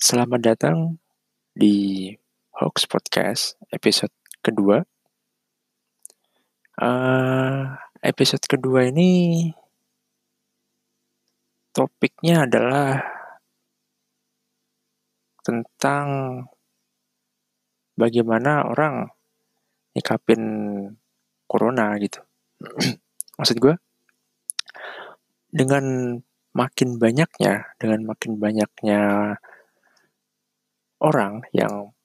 Selamat datang di Hoax Podcast episode kedua. Uh, episode kedua ini topiknya adalah tentang bagaimana orang nyikapin corona gitu. Maksud gue, dengan makin banyaknya, dengan makin banyaknya orang yang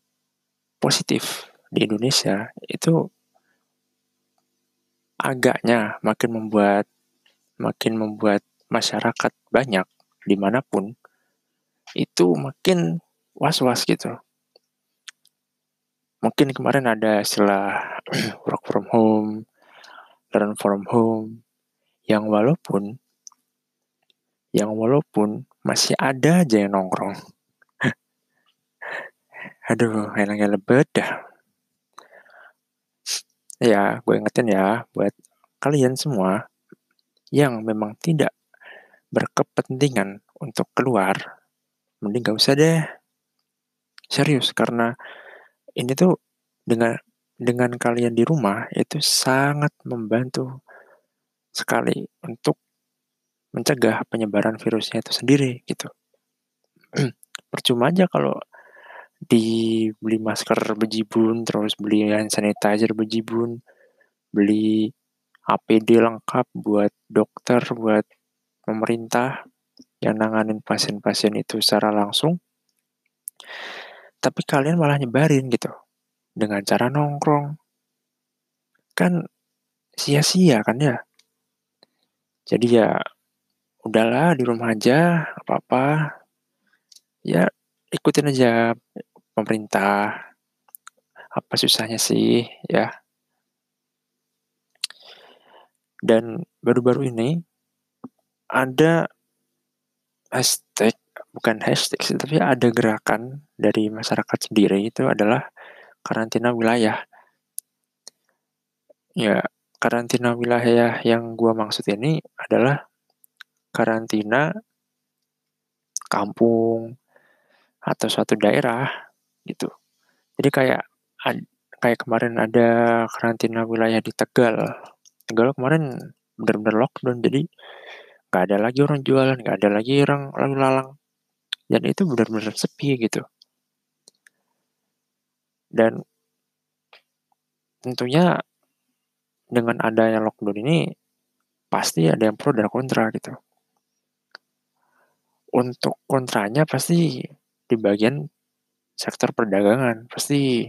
positif di Indonesia itu agaknya makin membuat makin membuat masyarakat banyak di mana pun itu makin was-was gitu. Mungkin kemarin ada istilah work from home, learn from home, yang walaupun yang walaupun masih ada aja yang nongkrong Aduh, enaknya lebet dah. Ya, gue ingetin ya buat kalian semua yang memang tidak berkepentingan untuk keluar, mending gak usah deh. Serius, karena ini tuh dengan dengan kalian di rumah itu sangat membantu sekali untuk mencegah penyebaran virusnya itu sendiri gitu. Percuma aja kalau di beli masker bejibun, terus beli hand sanitizer bejibun, beli APD lengkap buat dokter, buat pemerintah yang nanganin pasien-pasien itu secara langsung. Tapi kalian malah nyebarin gitu dengan cara nongkrong. Kan sia-sia kan ya. Jadi ya udahlah di rumah aja, apa-apa. Ya ikutin aja pemerintah. Apa susahnya sih, ya. Dan baru-baru ini ada hashtag, bukan hashtag sih, tapi ada gerakan dari masyarakat sendiri itu adalah karantina wilayah. Ya, karantina wilayah yang gua maksud ini adalah karantina kampung atau suatu daerah gitu. Jadi kayak kayak kemarin ada karantina wilayah di Tegal. Tegal kemarin benar-benar lockdown jadi nggak ada lagi orang jualan, nggak ada lagi orang lalu lalang. Dan itu benar-benar sepi gitu. Dan tentunya dengan adanya lockdown ini pasti ada yang pro dan kontra gitu. Untuk kontranya pasti di bagian sektor perdagangan. Pasti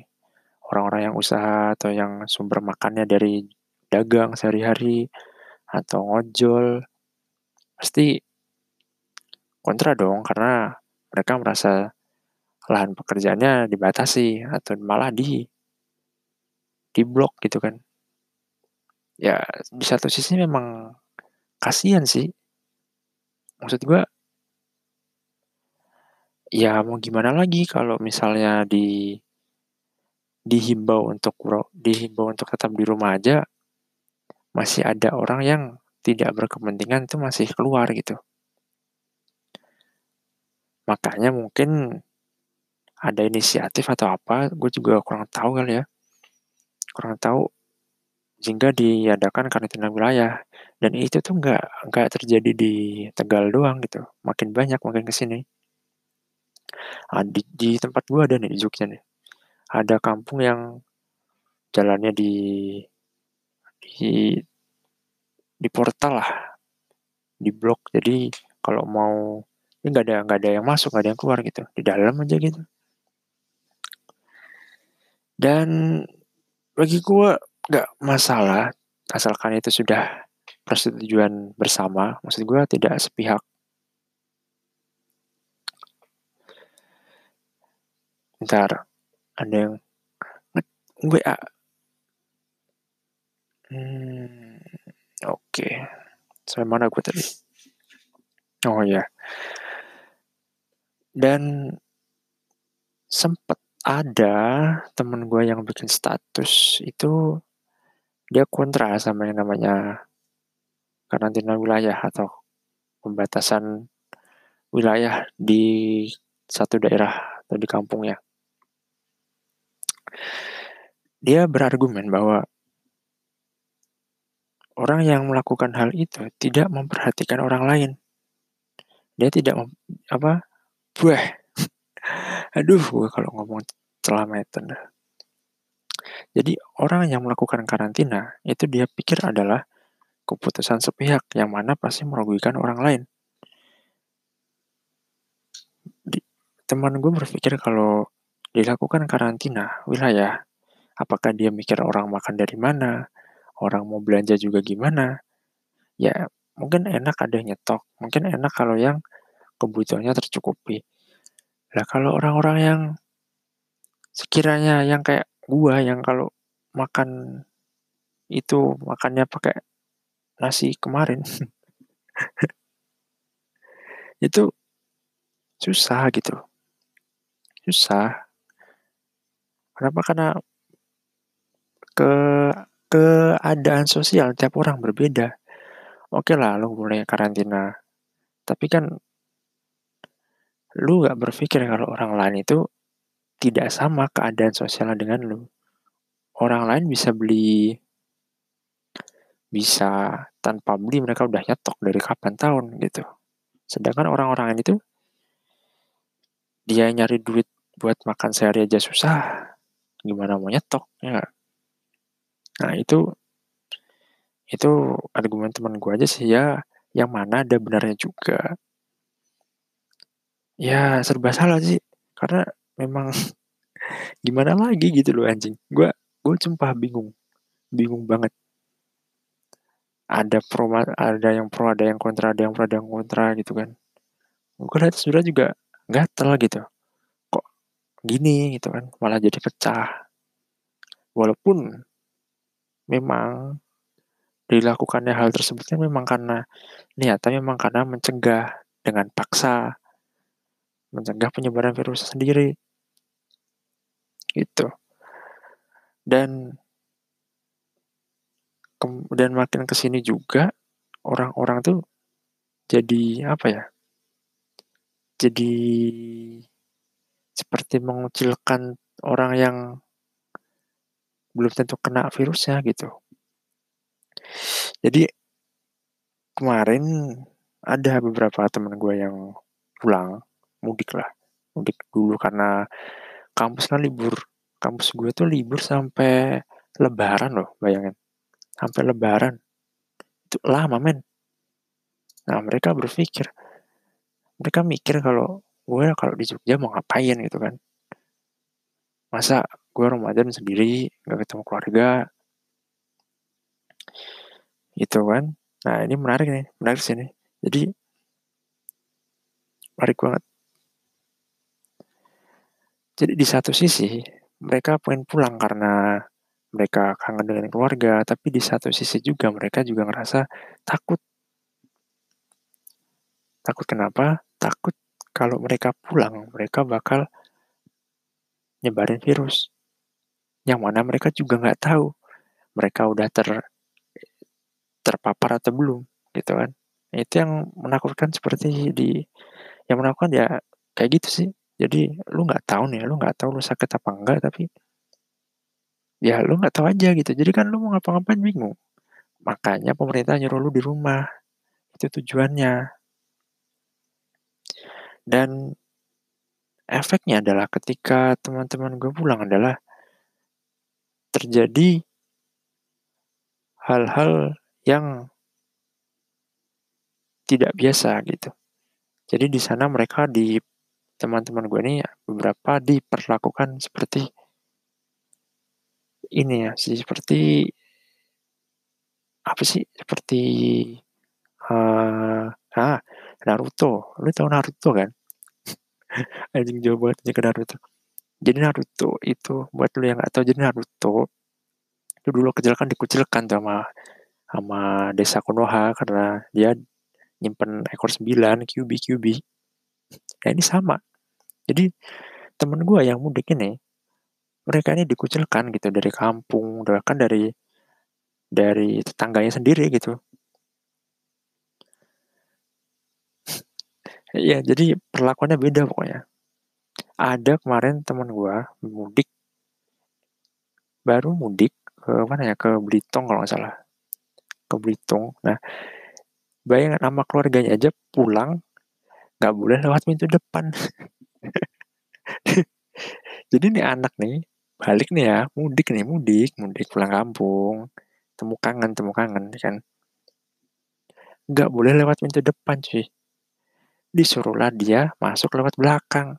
orang-orang yang usaha atau yang sumber makannya dari dagang sehari-hari atau ngojol pasti kontra dong karena mereka merasa lahan pekerjaannya dibatasi atau malah di di blok gitu kan. Ya di satu sisi memang kasihan sih. Maksud gue ya mau gimana lagi kalau misalnya di dihimbau untuk dihimbau untuk tetap di rumah aja masih ada orang yang tidak berkepentingan itu masih keluar gitu. Makanya mungkin ada inisiatif atau apa, gue juga kurang tahu kali ya. Kurang tahu sehingga diadakan karantina wilayah dan itu tuh nggak nggak terjadi di Tegal doang gitu, makin banyak makin ke sini. Ah, di, di tempat gua ada nih di Jogja nih. Ada kampung yang jalannya di di di portal lah. Di blok. Jadi kalau mau ini nggak ada nggak ada yang masuk nggak ada yang keluar gitu. Di dalam aja gitu. Dan bagi gua nggak masalah asalkan itu sudah persetujuan bersama. Maksud gua tidak sepihak Ntar ada yang WA. Hmm, oke. Okay. Sampai mana gue tadi? Oh ya. Dan sempet ada temen gue yang bikin status itu dia kontra sama yang namanya karantina wilayah atau pembatasan wilayah di satu daerah atau di kampungnya. Dia berargumen bahwa orang yang melakukan hal itu tidak memperhatikan orang lain. Dia tidak mem, apa? Buah. Aduh, gue kalau ngomong celameten Jadi orang yang melakukan karantina itu dia pikir adalah keputusan sepihak yang mana pasti merugikan orang lain. Teman gue berpikir kalau dilakukan karantina wilayah, apakah dia mikir orang makan dari mana, orang mau belanja juga gimana, ya mungkin enak ada nyetok, mungkin enak kalau yang kebutuhannya tercukupi. Lah kalau orang-orang yang sekiranya yang kayak gua yang kalau makan itu makannya pakai nasi kemarin itu susah gitu. Susah kenapa karena ke keadaan sosial tiap orang berbeda oke lah lo boleh karantina tapi kan lu gak berpikir kalau orang lain itu tidak sama keadaan sosialnya dengan lu. Orang lain bisa beli bisa tanpa beli mereka udah nyetok dari kapan tahun gitu. Sedangkan orang-orang itu dia nyari duit buat makan sehari aja susah. Gimana mau nyetok ya Nah itu itu argumen teman gue aja sih ya yang mana ada benarnya juga. Ya serba salah sih karena memang gimana lagi gitu loh anjing. Gue gue sumpah bingung bingung banget. Ada pro ada yang pro ada yang kontra ada yang pro ada yang kontra gitu kan. Gue lihat sudah juga gatel gitu gini gitu kan malah jadi pecah. Walaupun memang dilakukannya hal tersebutnya memang karena niatnya memang karena mencegah dengan paksa mencegah penyebaran virus sendiri. Gitu. Dan kemudian makin ke sini juga orang-orang tuh jadi apa ya jadi seperti mengucilkan orang yang belum tentu kena virusnya gitu. Jadi kemarin ada beberapa teman gue yang pulang mudik lah. Mudik dulu karena kampus kan libur. Kampus gue tuh libur sampai lebaran loh bayangin. Sampai lebaran. Itu lama men. Nah mereka berpikir mereka mikir kalau gue kalau di Jogja mau ngapain? Gitu kan. Masa gue Ramadan sendiri gak ketemu keluarga? Gitu kan. Nah ini menarik nih menarik sih nih. Jadi menarik banget. Jadi di satu sisi mereka pengen pulang karena mereka kangen dengan keluarga, tapi di satu sisi juga mereka juga ngerasa takut. Takut kenapa? Takut kalau mereka pulang, mereka bakal nyebarin virus. Yang mana mereka juga nggak tahu mereka udah ter terpapar atau belum, gitu kan. Itu yang menakutkan seperti di yang menakutkan ya kayak gitu sih jadi lu nggak tahu nih, lu nggak tahu lu sakit apa enggak, tapi ya lu nggak tahu aja gitu. Jadi kan lu mau ngapa-ngapain bingung. Makanya pemerintah nyuruh lu di rumah. Itu tujuannya. Dan efeknya adalah ketika teman-teman gue pulang adalah terjadi hal-hal yang tidak biasa gitu. Jadi di sana mereka di teman-teman gue ini beberapa diperlakukan seperti ini ya seperti apa sih seperti uh, ah Naruto lu tau Naruto kan anjing jauh banget ke Naruto jadi Naruto itu buat lu yang gak tahu jadi Naruto itu dulu kecil kan dikucilkan sama sama desa Konoha karena dia nyimpen ekor sembilan QB QB Nah ini sama. Jadi temen gue yang mudik ini, mereka ini dikucilkan gitu dari kampung, bahkan dari dari tetangganya sendiri gitu. Iya, jadi perlakuannya beda pokoknya. Ada kemarin temen gua mudik baru mudik ke mana ya, ke Belitung kalau nggak salah. Ke Belitung. Nah, bayangin sama keluarganya aja pulang nggak boleh lewat pintu depan. Jadi nih anak nih balik nih ya, mudik nih, mudik, mudik pulang kampung, temu kangen, temu kangen kan. Nggak boleh lewat pintu depan cuy. Disuruhlah dia masuk lewat belakang.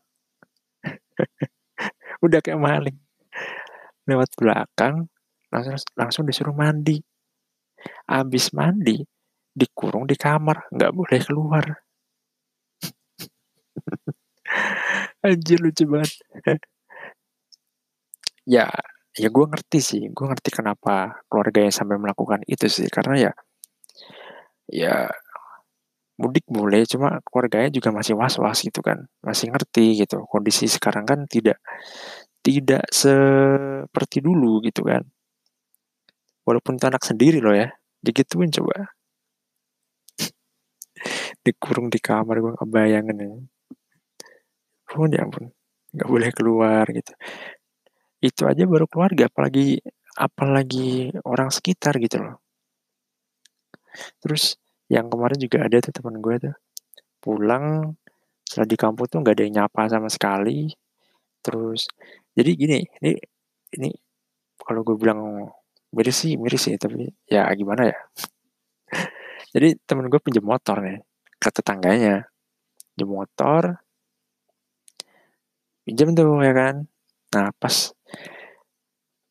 Udah kayak maling. Lewat belakang, langsung, langsung disuruh mandi. Abis mandi, dikurung di kamar, nggak boleh keluar. Anjir lucu banget. ya, ya gue ngerti sih, gue ngerti kenapa keluarganya sampai melakukan itu sih, karena ya, ya mudik boleh, cuma keluarganya juga masih was-was gitu kan, masih ngerti gitu. Kondisi sekarang kan tidak tidak seperti dulu gitu kan. Walaupun itu anak sendiri loh ya, digituin coba. Dikurung di kamar gue kebayangin ya. Oh ya ampun, nggak boleh keluar gitu. Itu aja baru keluarga, apalagi apalagi orang sekitar gitu loh. Terus yang kemarin juga ada tuh teman gue tuh pulang setelah di kampung tuh nggak ada yang nyapa sama sekali. Terus jadi gini, ini ini kalau gue bilang miris sih miris sih, tapi ya gimana ya. jadi temen gue pinjam motor nih ke tetangganya. Pinjam motor, pinjam tuh ya kan nah pas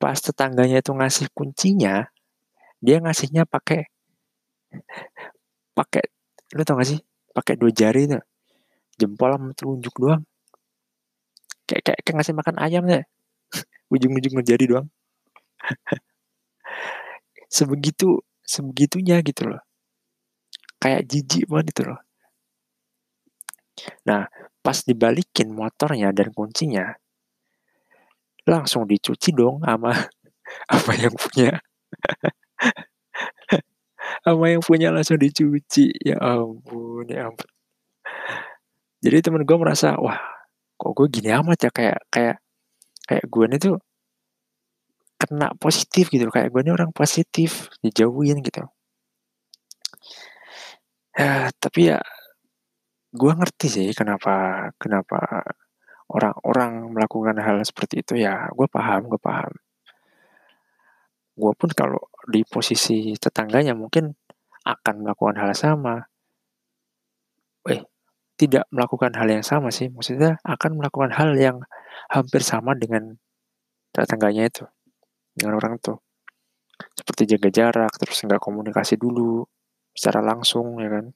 pas tetangganya itu ngasih kuncinya dia ngasihnya pakai pakai lu tau gak sih? pakai dua jari tuh. Jempol sama telunjuk doang. Kayak kayak, kayak ngasih makan ayam deh ujung-ujung jari doang. Sebegitu sebegitunya gitu loh. Kayak jijik banget itu loh. Nah pas dibalikin motornya dan kuncinya langsung dicuci dong sama apa yang punya sama yang punya langsung dicuci. Ya ampun ya ampun. Jadi temen gue merasa wah kok gue gini amat ya? Kayak kayak kayak gue nih tuh kena positif gitu kayak gue ini orang positif dijauhin gitu. Ya tapi ya gue ngerti sih kenapa kenapa orang-orang melakukan hal seperti itu. Ya gue paham gue paham. Gue pun kalau di posisi tetangganya mungkin akan melakukan hal sama. Eh tidak melakukan hal yang sama sih maksudnya akan melakukan hal yang hampir sama dengan tetangganya itu dengan orang tuh seperti jaga jarak terus nggak komunikasi dulu secara langsung ya kan.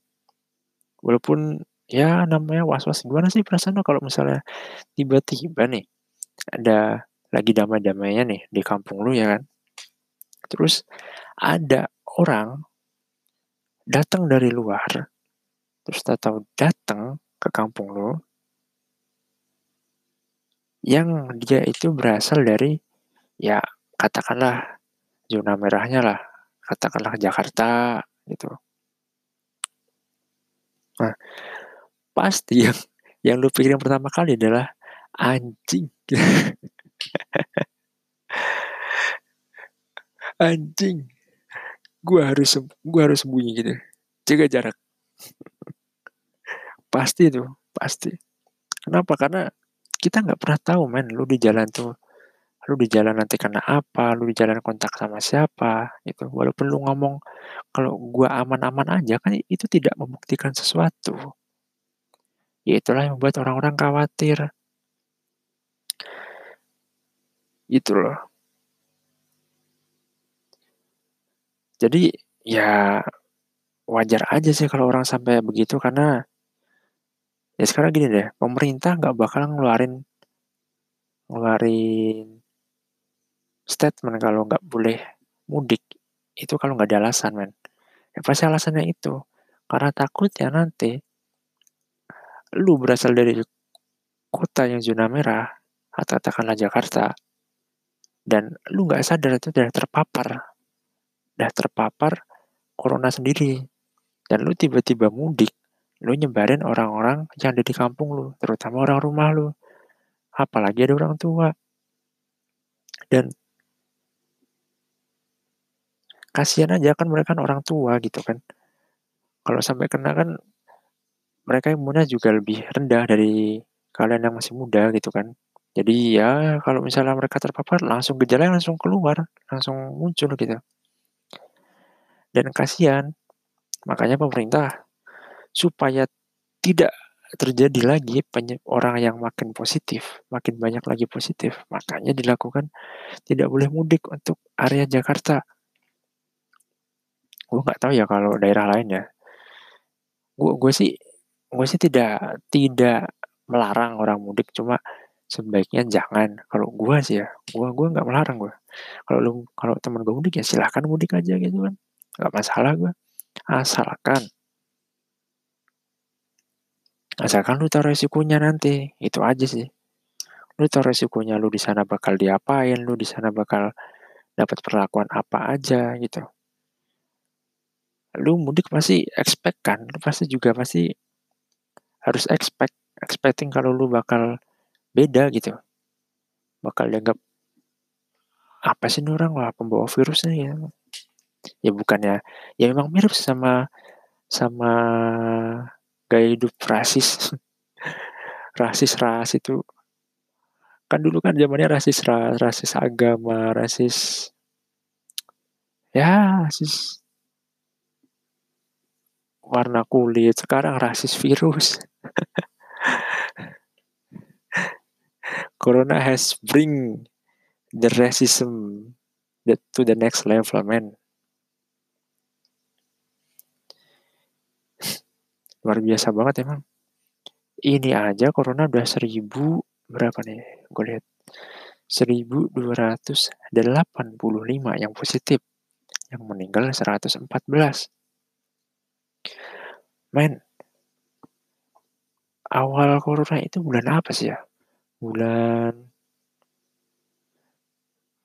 Walaupun ya namanya was-was gimana sih perasaan lo kalau misalnya tiba-tiba nih ada lagi damai-damainya nih di kampung lu ya kan terus ada orang datang dari luar terus tahu datang ke kampung lu yang dia itu berasal dari ya katakanlah zona merahnya lah katakanlah Jakarta gitu nah pasti yang yang lu pikirin pertama kali adalah anjing. anjing. Gua harus gua harus sembunyi gitu. Jaga jarak. pasti itu, pasti. Kenapa? Karena kita nggak pernah tahu men, lu di jalan tuh lu di jalan nanti kena apa, lu di jalan kontak sama siapa, itu. Walaupun lu ngomong kalau gua aman-aman aja kan itu tidak membuktikan sesuatu. Ya itulah yang membuat orang-orang khawatir. Itu loh. Jadi ya wajar aja sih kalau orang sampai begitu karena ya sekarang gini deh, pemerintah nggak bakal ngeluarin ngeluarin statement kalau nggak boleh mudik. Itu kalau nggak ada alasan men. Ya pasti alasannya itu. Karena takut ya nanti lu berasal dari kota yang zona merah, atau katakanlah Jakarta, dan lu nggak sadar itu udah terpapar, udah terpapar corona sendiri, dan lu tiba-tiba mudik, lu nyebarin orang-orang yang ada di kampung lu, terutama orang rumah lu. apalagi ada orang tua. Dan kasihan aja kan mereka kan orang tua gitu kan. Kalau sampai kena kan mereka imunnya juga lebih rendah dari kalian yang masih muda gitu kan. Jadi ya kalau misalnya mereka terpapar langsung gejala langsung keluar, langsung muncul gitu. Dan kasihan, makanya pemerintah supaya tidak terjadi lagi orang yang makin positif, makin banyak lagi positif, makanya dilakukan tidak boleh mudik untuk area Jakarta. Gue nggak tahu ya kalau daerah lain ya. Gue gue sih gue sih tidak tidak melarang orang mudik, cuma sebaiknya jangan. Kalau gue sih ya, gue gue nggak melarang gue. Kalau lu kalau teman gue mudik ya silahkan mudik aja gitu kan, nggak masalah gue. Asalkan Asalkan lu tahu resikonya nanti, itu aja sih. Lu tahu resikonya lu di sana bakal diapain, lu di sana bakal dapat perlakuan apa aja gitu. Lu mudik pasti expect kan, lu pasti juga pasti harus expect, expecting kalau lu bakal beda gitu. Bakal dianggap apa sih orang lah pembawa virusnya ya. Ya bukannya ya memang mirip sama sama gaya hidup rasis. Rasis ras itu. Kan dulu kan zamannya rasis ras rasis agama rasis ya rasis warna kulit. Sekarang rasis virus. Corona has bring the racism to the next level man luar biasa banget emang. Ini aja corona udah seribu berapa nih? Gue lihat. 1285 yang positif. Yang meninggal 114 men awal corona itu bulan apa sih ya? Bulan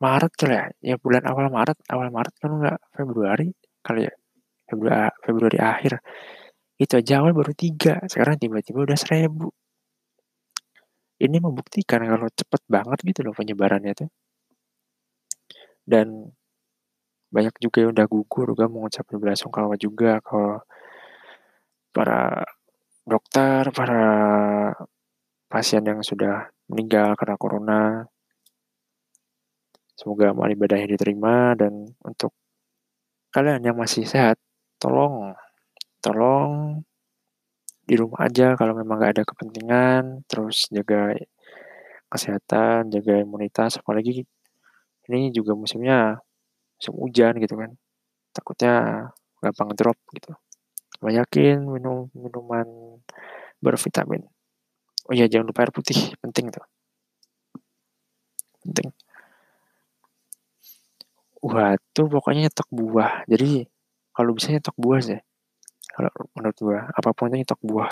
Maret kali ya? Ya bulan awal Maret. Awal Maret kan enggak Februari kali ya? Februari Februari akhir itu aja awal baru tiga, sekarang tiba-tiba udah seribu. Ini membuktikan kalau cepet banget gitu loh penyebarannya tuh. Dan banyak juga yang udah gugur, juga mengucapkan belasungkawa juga ke para dokter, para pasien yang sudah meninggal karena corona. Semoga amal ibadahnya diterima dan untuk kalian yang masih sehat, tolong tolong di rumah aja kalau memang gak ada kepentingan, terus jaga kesehatan, jaga imunitas, apalagi ini juga musimnya musim hujan gitu kan. Takutnya gampang drop gitu. Banyakin minum minuman bervitamin. Oh iya, jangan lupa air putih, penting tuh. Penting. Wah, tuh pokoknya nyetok buah. Jadi kalau bisa nyetok buah sih kalau menurut gue apa pun itu nyetok buah.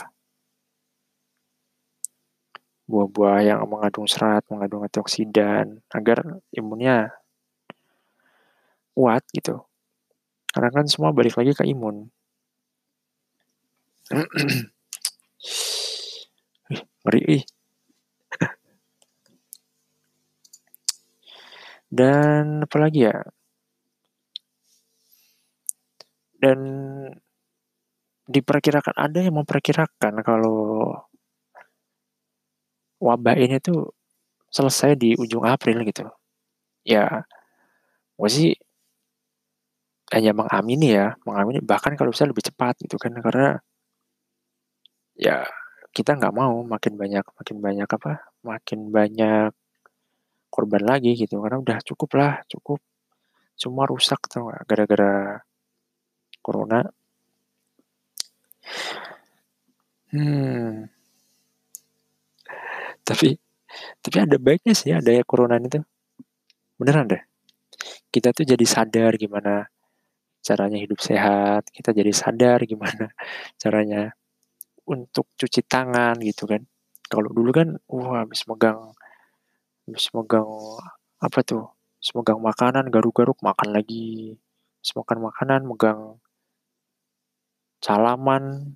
Buah-buah yang mengandung serat mengandung antioksidan agar imunnya kuat gitu. Karena kan semua balik lagi ke imun. Ngeri ih. Dan apalagi ya? Dan diperkirakan ada yang memperkirakan kalau wabah ini tuh selesai di ujung April gitu. Ya, gue sih hanya mengamini ya, mengamini bahkan kalau bisa lebih cepat gitu kan karena ya kita nggak mau makin banyak makin banyak apa makin banyak korban lagi gitu karena udah cukup lah cukup semua rusak tuh gara-gara corona Hmm. Tapi tapi ada baiknya sih ada ya corona itu. Beneran deh. Kita tuh jadi sadar gimana caranya hidup sehat, kita jadi sadar gimana caranya untuk cuci tangan gitu kan. Kalau dulu kan wah habis megang habis megang apa tuh? Habis megang makanan garuk-garuk makan lagi. Habis makan makanan megang salaman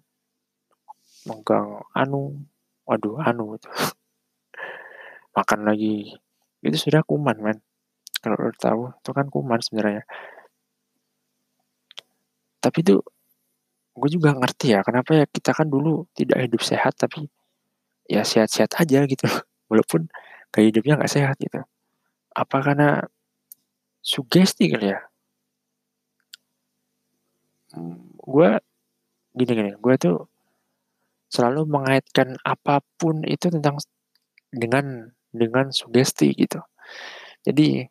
megang anu waduh anu itu. Makan lagi. Itu sudah kuman men. Kalau lo tahu itu kan kuman sebenarnya. Tapi itu gue juga ngerti ya kenapa ya kita kan dulu tidak hidup sehat tapi ya sehat-sehat aja gitu. Walaupun gaya hidupnya nggak sehat gitu. Apa karena sugesti kali ya? Hmm, gue gini gini. Gue tuh selalu mengaitkan apa pun itu tentang dengan dengan sugesti gitu. Jadi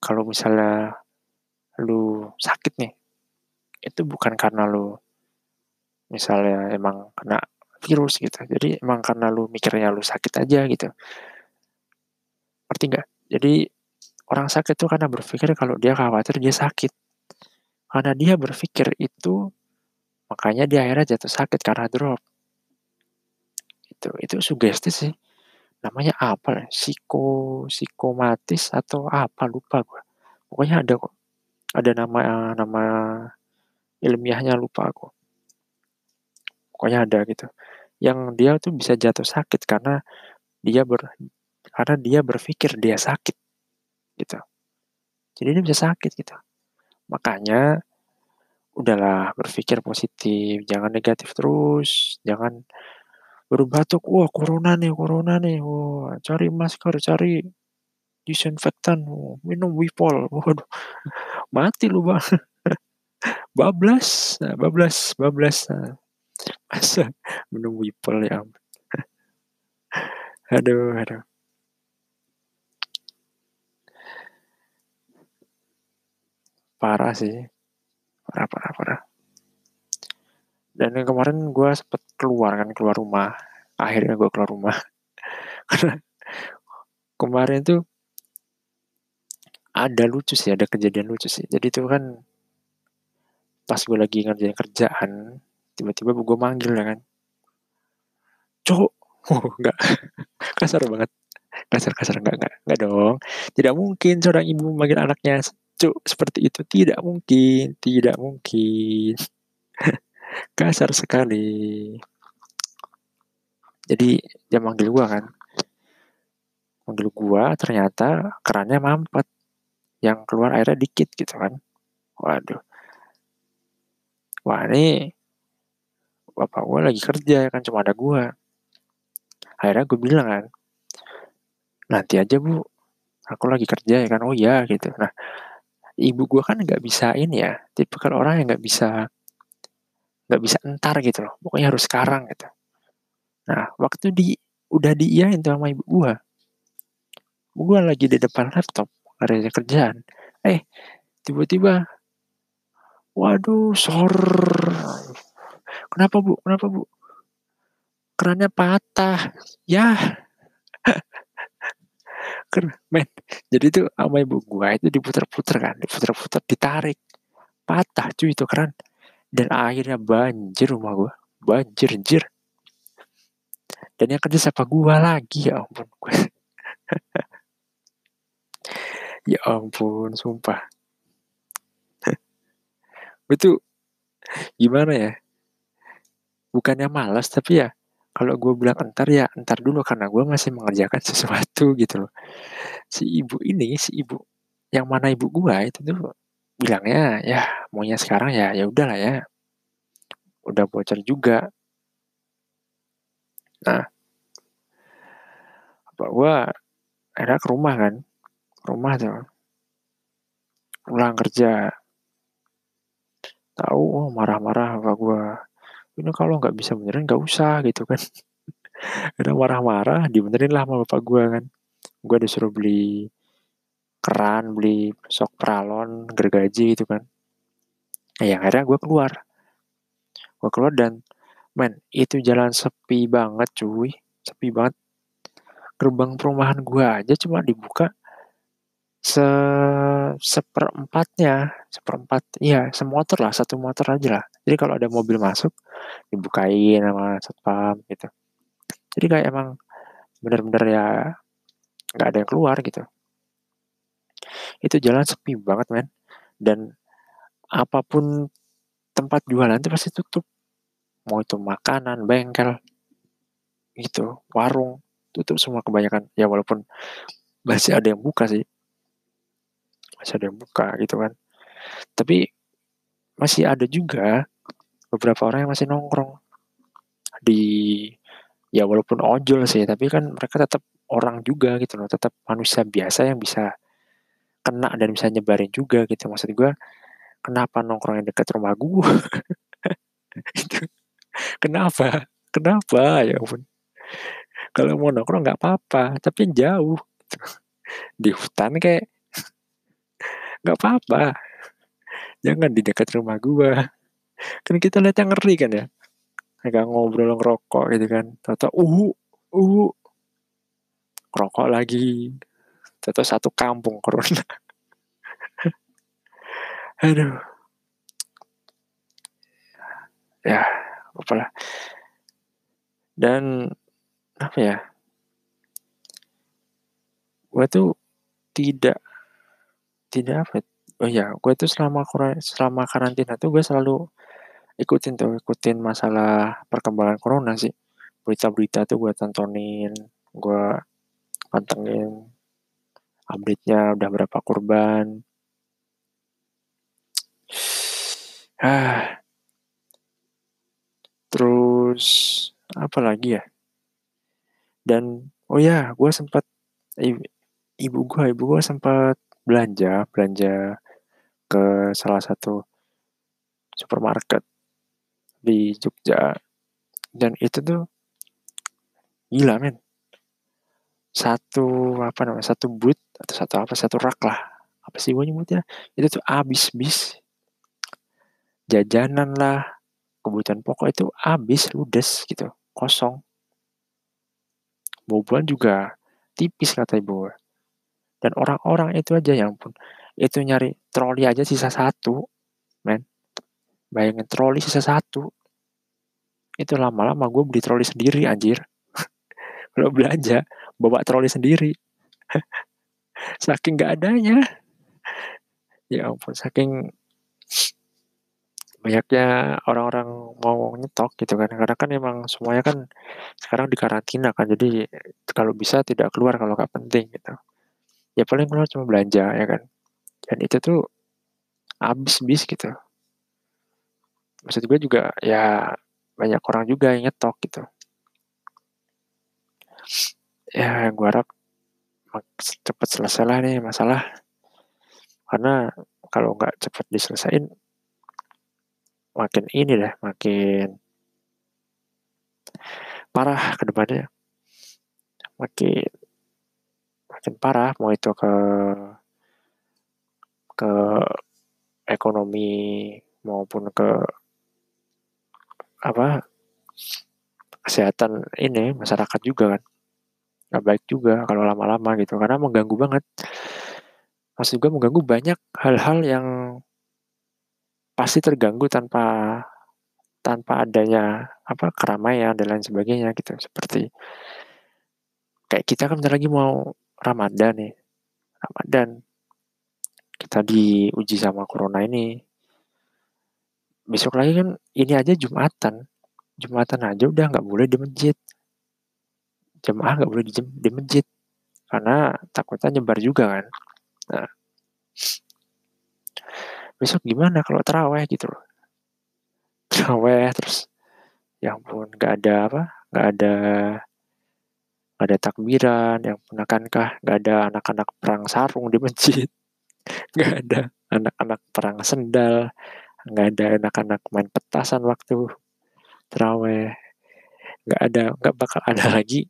kalau misalnya lu sakit nih itu bukan karena lu misalnya emang kena virus gitu. Jadi emang karena lu mikirnya lu sakit aja gitu. Ngerti nggak? Jadi orang sakit tuh karena berpikir kalau dia khawatir dia sakit. Karena dia berpikir itu makanya dia akhirnya jatuh sakit karena drop. Itu itu sugesti sih. Namanya apa? Psiko psikomatis atau apa? Lupa gue pokoknya ada kok. Ada nama nama ilmiahnya lupa aku. Pokoknya ada gitu. Yang dia tuh bisa jatuh sakit karena dia ber karena dia berpikir dia sakit gitu. Jadi dia bisa sakit gitu. Makanya udahlah berpikir positif jangan negatif terus jangan baru batuk wah corona nih corona nih wah cari masker cari disinfektan minum wipol. Waduh mati lu bang. Bablas nah, bablas bablas nah. masa minum wipol ya aduh aduh. Parah sih parah parah parah. Dan yang kemarin gue sempet keluar kan keluar rumah. Akhirnya gue keluar rumah. Karena kemarin tuh ada lucu sih ada kejadian lucu sih. Jadi itu kan pas gue lagi ngerjain kerjaan tiba-tiba gue manggil ya kan. Cowok oh enggak kasar banget. Kasar kasar. Enggak enggak dong. Tidak mungkin seorang ibu memanggil anaknya cuk seperti itu. Tidak mungkin tidak mungkin. Kasar sekali. Jadi dia manggil gue kan? Manggil gue ternyata kerannya mampet. Yang keluar airnya dikit gitu kan? Waduh. Wah ini bapak gue lagi kerja ya kan? Cuma ada gue akhirnya gue bilang kan nanti aja bu. Aku lagi kerja ya kan? Oh ya gitu. Nah ibu gue kan nggak bisa ini ya tipe kalau orang yang nggak bisa nggak bisa entar gitu loh pokoknya harus sekarang gitu nah waktu di udah diiyain tuh sama ibu gue gue lagi di depan laptop ada kerjaan eh tiba-tiba Waduh, sor. Kenapa bu? Kenapa bu? Kerannya patah. Ya. Men. Jadi itu sama ibu gua itu diputar-putar kan, diputar-putar, ditarik. Patah cuy itu keran. Dan akhirnya banjir rumah gua. Banjir, jir. Dan yang kerja siapa gua lagi ya ampun. ya ampun, sumpah itu gimana ya bukannya malas tapi ya kalau gue bilang entar ya entar dulu karena gue masih mengerjakan sesuatu gitu loh. Si ibu ini si ibu yang mana ibu gue itu tuh bilangnya ya maunya sekarang ya ya udahlah ya. Udah bocor juga. Nah apa gue akhirnya ke rumah kan ke rumah tuh. Pulang kerja. Tahu oh, marah-marah apa gue ini kalau nggak bisa benerin nggak usah gitu kan. Udah marah-marah dibenerin lah sama bapak gue kan. Gue disuruh beli keran beli sok pralon gergaji gitu kan. Yang akhirnya gue keluar. Gue keluar dan men itu jalan sepi banget cuy. Sepi banget. Gerbang perumahan gue aja cuma dibuka se seperempatnya seperempat iya semotor lah satu motor aja lah. Jadi kalau ada mobil masuk dibukain sama satpam gitu. Jadi kayak emang bener-bener ya nggak ada yang keluar gitu. Itu jalan sepi banget men. Dan apa pun tempat jualan itu pasti tutup. Mau itu makanan bengkel gitu warung tutup semua kebanyakan. Ya walaupun masih ada yang buka sih masih ada yang buka gitu kan. Tapi masih ada juga beberapa orang yang masih nongkrong. Di ya walaupun ojol sih tapi kan mereka tetap orang juga gitu loh. Tetap manusia biasa yang bisa kena dan bisa nyebarin juga gitu. Maksud gue kenapa nongkrong yang dekat rumah gue itu kenapa? Kenapa? Ya ampun. Kalau mau nongkrong nggak apa-apa tapi jauh. Di hutan kayak nggak apa-apa. Jangan di dekat rumah gua. Kan kita lihat yang ngeri kan ya? Agak ngobrol ngerokok gitu kan. Tato uhu uhu. Rokok lagi. Tato satu kampung corona. Aduh. Ya apalah dan apa ya? Gue tuh tidak tidak apa oh ya gue tuh selama selama karantina tuh gue selalu ikutin tuh ikutin masalah perkembangan corona sih. Berita-berita tuh gue tontonin gue pantengin update-nya udah berapa korban ah. Terus apa lagi ya? Dan oh ya gue sempat ibu gue ibu gue sempat belanja belanja ke salah satu supermarket di Jogja. Dan itu tuh gila men. Satu apa namanya satu boot atau satu apa satu rak lah. Apa sih gue nyebutnya? Itu tuh abis bis. Jajanan lah kebutuhan pokok itu abis ludes gitu kosong. Boboan juga tipis kata ibu dan orang-orang itu aja yang pun itu nyari troli aja sisa satu, men. Bayangin troli sisa satu. Itu lama-lama gue beli troli sendiri anjir. Kalau belanja, bawa troli sendiri. saking gak adanya. Ya ampun, saking banyaknya orang-orang mau nyetok gitu kan karena kan emang semuanya kan sekarang di karantina kan jadi kalau bisa tidak keluar kalau nggak penting gitu ya paling keluar cuma belanja ya kan? Dan itu tuh habis bis gitu. Maksud gue juga ya banyak orang juga yang nyetok gitu. Ya gue harap cepat selesai lah nih masalah. Karena kalau nggak cepat diselesain makin ini deh makin parah ke depannya. Makin makin parah mau itu ke ke ekonomi maupun ke apa kesehatan ini masyarakat juga kan. Nggak baik juga kalau lama-lama gitu karena mengganggu banget. Maksud juga mengganggu banyak hal-hal yang pasti terganggu tanpa tanpa adanya apa keramaian dan lain sebagainya gitu. Seperti kayak kita kan bentar lagi mau Ramadan nih. Ramadan. Kita diuji sama corona ini. Besok lagi kan ini aja Jumatan. Jumatan aja udah nggak boleh di masjid. Jemaah nggak boleh di, masjid. Karena takutnya nyebar juga kan. Nah, besok gimana kalau teraweh gitu loh. Teraweh terus ya ampun nggak ada apa nggak ada Gak ada takbiran yang menakankah gak ada anak-anak perang sarung di masjid. Gak ada anak-anak perang sendal gak ada anak-anak main petasan waktu teraweh gak ada gak bakal ada lagi.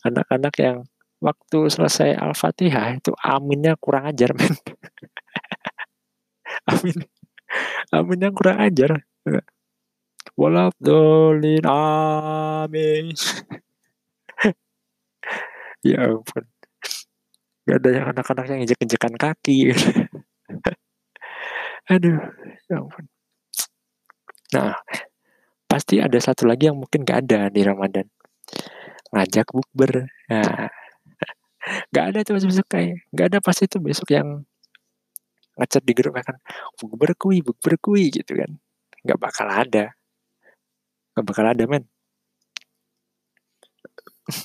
Anak-anak yang waktu selesai al-fatihah itu aminnya kurang ajar men. Amin aminnya kurang ajar. Walau dolin amin Ya ampun. Gak ada yang anak-anak yang injek-injekan kaki. Aduh, ya ampun. Nah, pasti ada satu lagi yang mungkin gak ada di Ramadan. Ngajak bukber. Nah, gak ada tuh besok kayak. Gak ada pasti tuh besok yang ngechat di grup kan. Bukber kui, bukber kui gitu kan. Gak bakal ada. Gak bakal ada men.